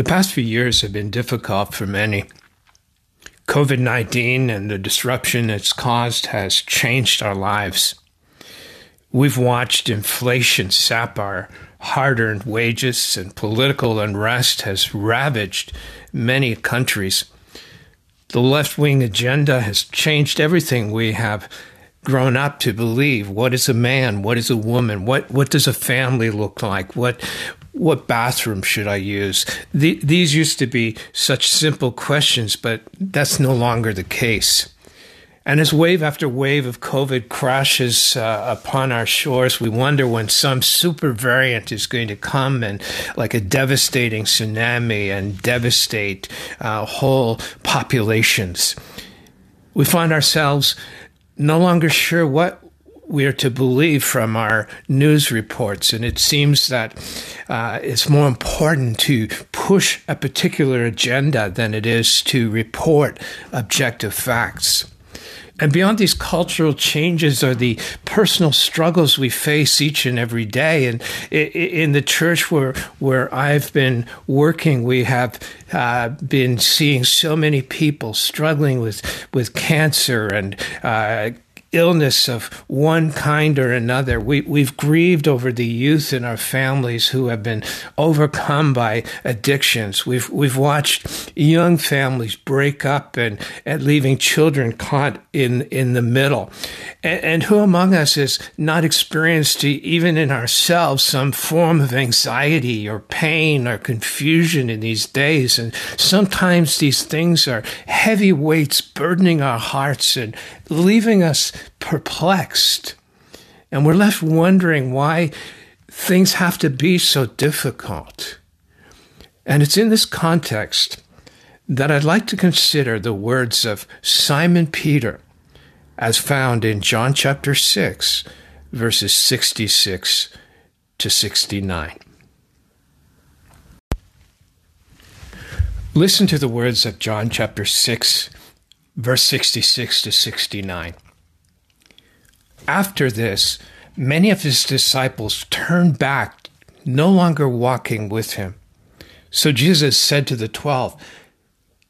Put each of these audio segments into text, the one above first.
The past few years have been difficult for many. COVID 19 and the disruption it's caused has changed our lives. We've watched inflation sap our hard earned wages, and political unrest has ravaged many countries. The left wing agenda has changed everything we have grown up to believe. What is a man? What is a woman? What what does a family look like? What what bathroom should I use? The, these used to be such simple questions, but that's no longer the case. And as wave after wave of COVID crashes uh, upon our shores, we wonder when some super variant is going to come and, like a devastating tsunami, and devastate uh, whole populations. We find ourselves no longer sure what we are to believe from our news reports. And it seems that uh, it's more important to push a particular agenda than it is to report objective facts. And beyond these cultural changes are the personal struggles we face each and every day. And in the church where where I've been working, we have uh, been seeing so many people struggling with with cancer and uh, illness of one kind or another. We, we've grieved over the youth in our families who have been overcome by addictions. We've, we've watched young families break up and, and leaving children caught in, in the middle. And, and who among us has not experienced, even in ourselves, some form of anxiety or pain or confusion in these days? And sometimes these things are heavy weights burdening our hearts and leaving us perplexed. And we're left wondering why things have to be so difficult. And it's in this context that I'd like to consider the words of Simon Peter as found in John chapter 6, verses 66 to 69. Listen to the words of John chapter 6, verse 66 to 69. After this, many of his disciples turned back, no longer walking with him. So Jesus said to the twelve,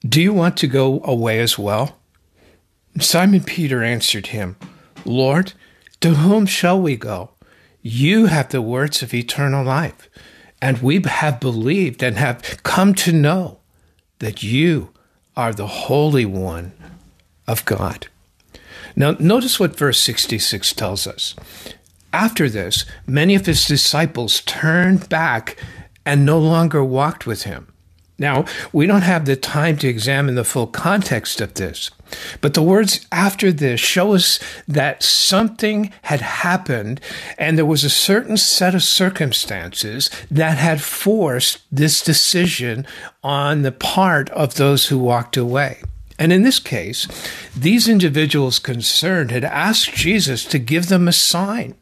Do you want to go away as well? Simon Peter answered him, Lord, to whom shall we go? You have the words of eternal life, and we have believed and have come to know that you are the Holy One of God. Now, notice what verse 66 tells us. After this, many of his disciples turned back and no longer walked with him. Now, we don't have the time to examine the full context of this, but the words after this show us that something had happened and there was a certain set of circumstances that had forced this decision on the part of those who walked away. And in this case, these individuals concerned had asked Jesus to give them a sign.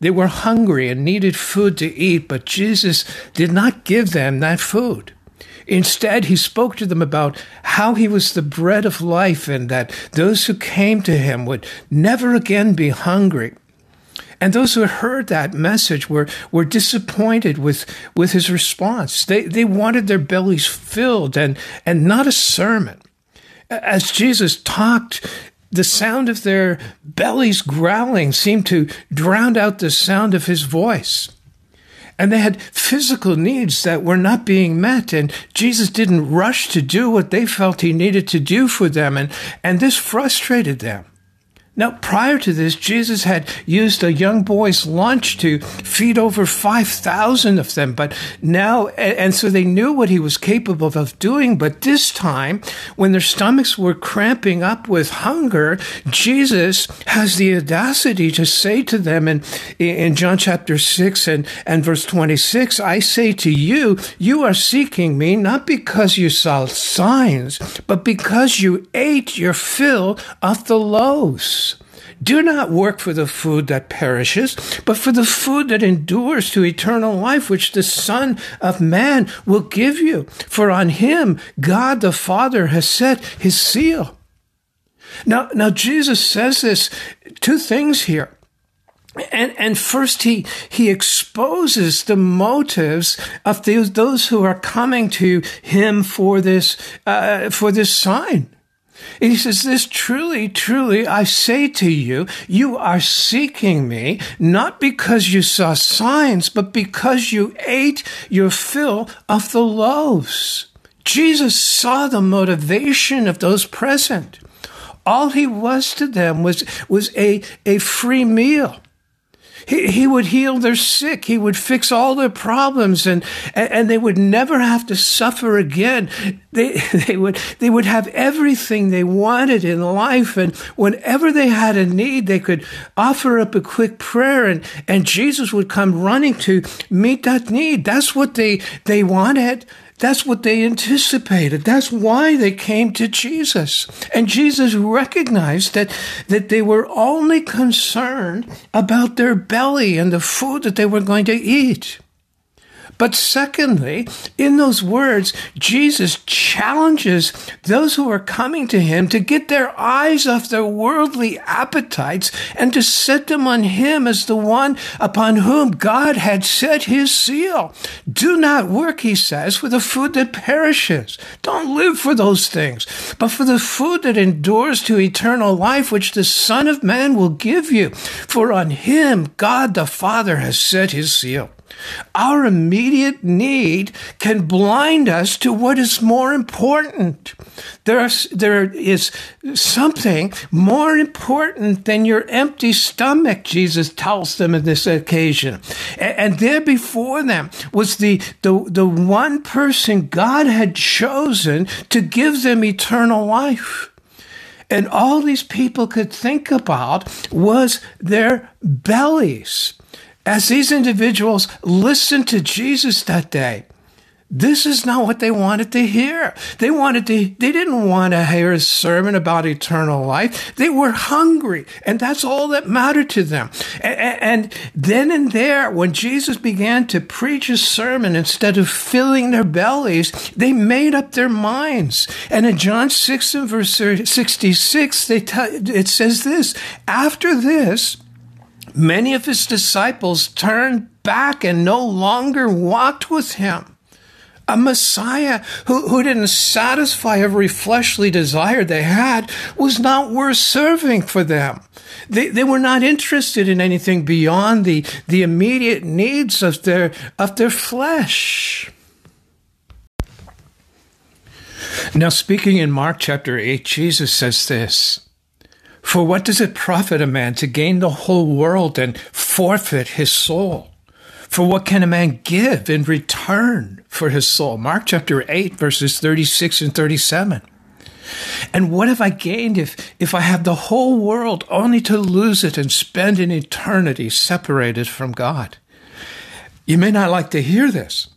They were hungry and needed food to eat, but Jesus did not give them that food. Instead, he spoke to them about how he was the bread of life and that those who came to him would never again be hungry. And those who heard that message were, were disappointed with, with his response. They, they wanted their bellies filled and, and not a sermon. As Jesus talked, the sound of their bellies growling seemed to drown out the sound of his voice. And they had physical needs that were not being met, and Jesus didn't rush to do what they felt he needed to do for them, and, and this frustrated them. Now, prior to this, Jesus had used a young boy's lunch to feed over 5,000 of them. But now, and so they knew what he was capable of doing. But this time, when their stomachs were cramping up with hunger, Jesus has the audacity to say to them in, in John chapter 6 and, and verse 26, I say to you, you are seeking me not because you saw signs, but because you ate your fill of the loaves. Do not work for the food that perishes, but for the food that endures to eternal life, which the Son of Man will give you. For on him God the Father has set his seal. Now, now Jesus says this two things here. and and first he he exposes the motives of those those who are coming to him for this uh, for this sign. And he says, This truly, truly, I say to you, you are seeking me, not because you saw signs, but because you ate your fill of the loaves. Jesus saw the motivation of those present. All he was to them was, was a, a free meal. He, he would heal their sick. He would fix all their problems and, and they would never have to suffer again. They, they would, they would have everything they wanted in life. And whenever they had a need, they could offer up a quick prayer and, and Jesus would come running to meet that need. That's what they, they wanted. That's what they anticipated. That's why they came to Jesus. And Jesus recognized that, that they were only concerned about their belly and the food that they were going to eat. But secondly, in those words, Jesus challenges those who are coming to him to get their eyes off their worldly appetites and to set them on him as the one upon whom God had set his seal. Do not work, he says, for the food that perishes. Don't live for those things, but for the food that endures to eternal life, which the Son of Man will give you. For on him God the Father has set his seal. Our immediate need can blind us to what is more important. There's, there is something more important than your empty stomach, Jesus tells them in this occasion. And, and there before them was the, the, the one person God had chosen to give them eternal life. And all these people could think about was their bellies. As these individuals listened to Jesus that day, this is not what they wanted to hear. They wanted to, they didn't want to hear a sermon about eternal life. They were hungry, and that's all that mattered to them. And, then and there, when Jesus began to preach a sermon, instead of filling their bellies, they made up their minds. And in John 6 and verse 66, they t- it says this, after this, many of his disciples turned back and no longer walked with him. A Messiah who, who didn't satisfy every fleshly desire they had was not worth serving for them. They, they were not interested in anything beyond the, the immediate needs of their, of their flesh. Now, speaking in Mark chapter 8, Jesus says this for what does it profit a man to gain the whole world and forfeit his soul? For what can a man give in return for his soul? Mark chapter 8, verses 36 and 37. And what have I gained if, if I have the whole world only to lose it and spend an eternity separated from God? You may not like to hear this,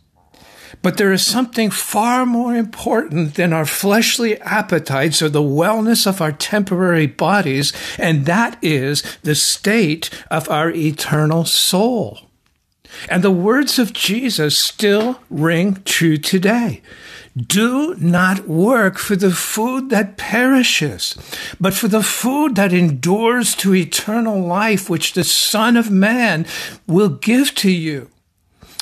but there is something far more important than our fleshly appetites or the wellness of our temporary bodies, and that is the state of our eternal soul. And the words of Jesus still ring true today. Do not work for the food that perishes, but for the food that endures to eternal life, which the Son of Man will give to you.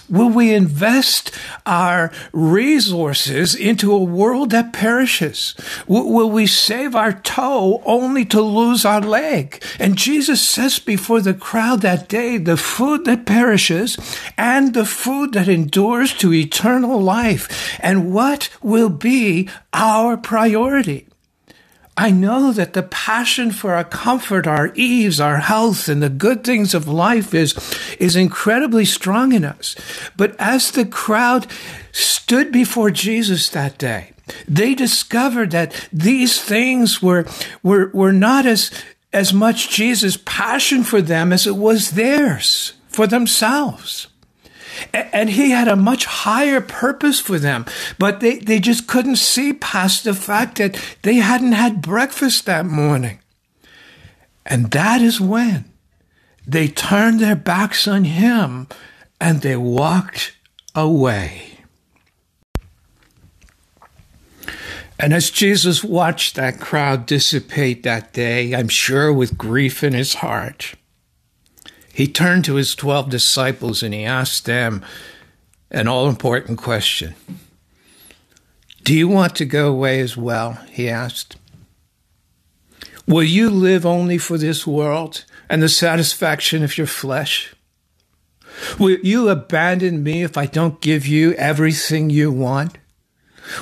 Will we invest our resources into a world that perishes? Will we save our toe only to lose our leg? And Jesus says before the crowd that day, the food that perishes and the food that endures to eternal life. And what will be our priority? I know that the passion for our comfort, our ease, our health, and the good things of life is, is incredibly strong in us. But as the crowd stood before Jesus that day, they discovered that these things were, were, were not as, as much Jesus' passion for them as it was theirs for themselves. And he had a much higher purpose for them, but they, they just couldn't see past the fact that they hadn't had breakfast that morning. And that is when they turned their backs on him and they walked away. And as Jesus watched that crowd dissipate that day, I'm sure with grief in his heart, he turned to his 12 disciples and he asked them an all important question Do you want to go away as well? He asked. Will you live only for this world and the satisfaction of your flesh? Will you abandon me if I don't give you everything you want?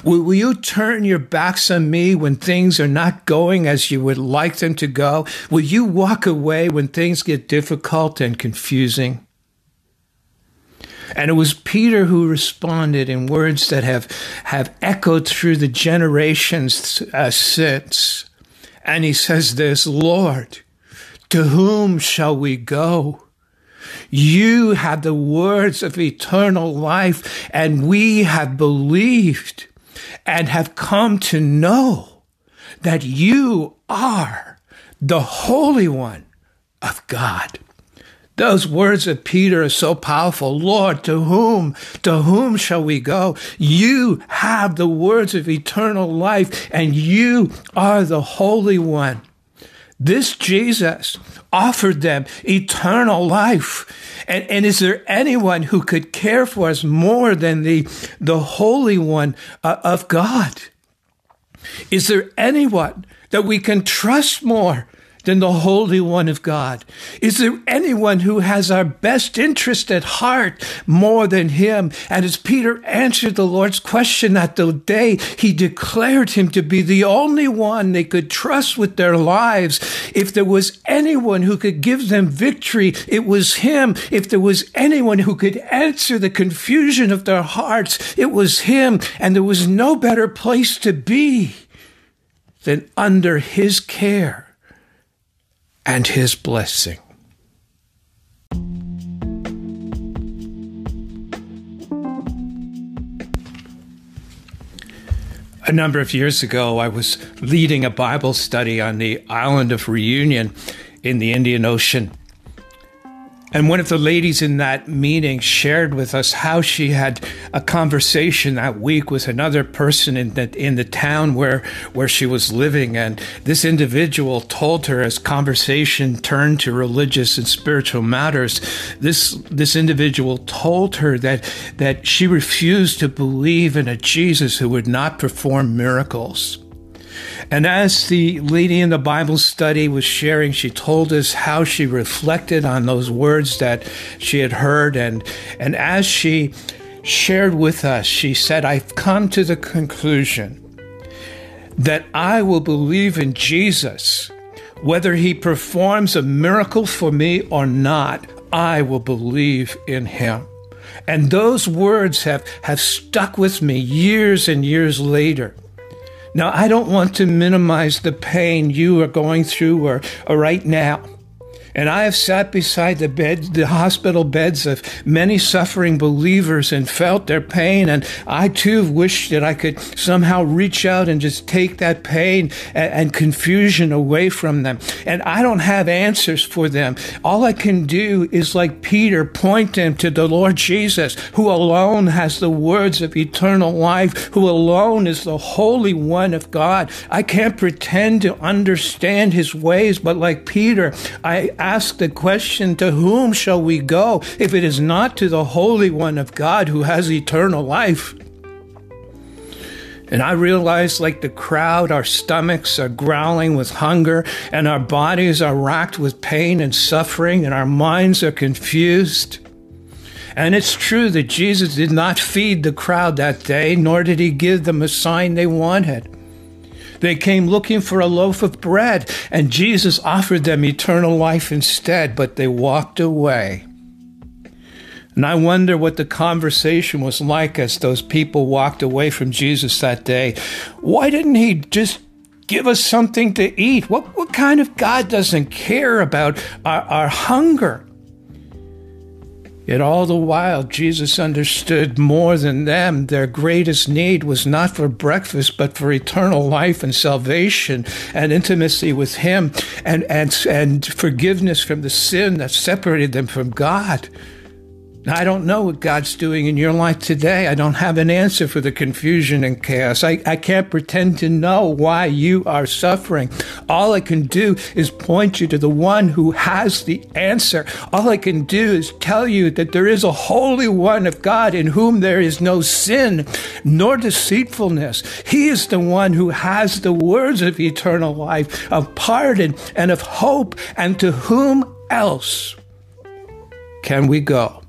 Will, will, you turn your backs on me when things are not going as you would like them to go? Will you walk away when things get difficult and confusing? And it was Peter who responded in words that have, have echoed through the generations uh, since. And he says this, Lord, to whom shall we go? You have the words of eternal life, and we have believed and have come to know that you are the Holy One of God. Those words of Peter are so powerful. Lord, to whom, to whom shall we go? You have the words of eternal life and you are the Holy One. This Jesus offered them eternal life. And, and is there anyone who could care for us more than the, the Holy One uh, of God? Is there anyone that we can trust more than the Holy One of God? Is there anyone who has our best interest at heart more than Him? And as Peter answered the Lord's question that the day, he declared Him to be the only one they could trust with their lives. If there was anyone who could give them victory, it was Him. If there was anyone who could answer the confusion of their hearts, it was Him. And there was no better place to be than under His care and his blessing. A number of years ago, I was leading a Bible study on the island of Reunion in the Indian Ocean. And one of the ladies in that meeting shared with us how she had a conversation that week with another person in the, in the town where, where she was living. And this individual told her as conversation turned to religious and spiritual matters, this, this individual told her that, that she refused to believe in a Jesus who would not perform miracles. And as the lady in the Bible study was sharing, she told us how she reflected on those words that she had heard. And, and as she shared with us, she said, I've come to the conclusion that I will believe in Jesus, whether he performs a miracle for me or not, I will believe in him. And those words have, have stuck with me years and years later. Now, I don't want to minimize the pain you are going through or, or right now. And I have sat beside the bed, the hospital beds of many suffering believers and felt their pain. And I too wish that I could somehow reach out and just take that pain and, and confusion away from them. And I don't have answers for them. All I can do is like Peter, point them to the Lord Jesus, who alone has the words of eternal life, who alone is the Holy One of God. I can't pretend to understand his ways, but like Peter, I, ask the question, To whom shall we go if it is not to the Holy One of God who has eternal life? And I realize, like the crowd, our stomachs are growling with hunger, and our bodies are racked with pain and suffering, and our minds are confused. And it's true that Jesus did not feed the crowd that day, nor did he give them a sign they wanted. They came looking for a loaf of bread, and Jesus offered them eternal life instead, but they walked away. And I wonder what the conversation was like as those people walked away from Jesus that day. Why didn't he just give us something to eat? What, what kind of God doesn't care about our, our hunger? Yet all the while, Jesus understood more than them. Their greatest need was not for breakfast, but for eternal life and salvation and intimacy with Him and, and, and forgiveness from the sin that separated them from God. I don't know what God's doing in your life today. I don't have an answer for the confusion and chaos. I, I can't pretend to know why you are suffering. All I can do is point you to the one who has the answer. All I can do is tell you that there is a Holy One of God in whom there is no sin nor deceitfulness. He is the one who has the words of eternal life, of pardon and of hope, and to whom else can we go?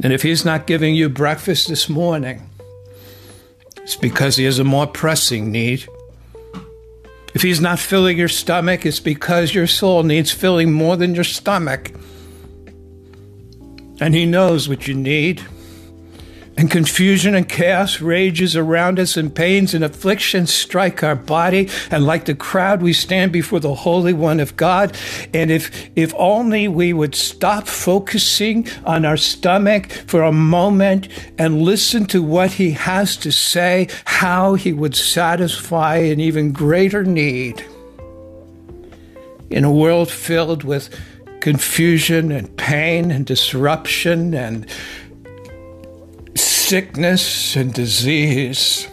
And if he's not giving you breakfast this morning, it's because he has a more pressing need. If he's not filling your stomach, it's because your soul needs filling more than your stomach. And he knows what you need and confusion and chaos rages around us, and pains and afflictions strike our body. And like the crowd, we stand before the Holy One of God. And if, if only we would stop focusing on our stomach for a moment and listen to what He has to say, how He would satisfy an even greater need. In a world filled with confusion and pain and disruption and sickness and disease,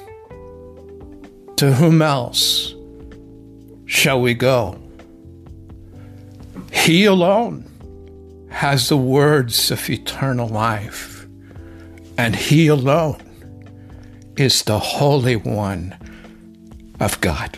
to whom else shall we go? He alone has the words of eternal life, and He alone is the Holy One of God.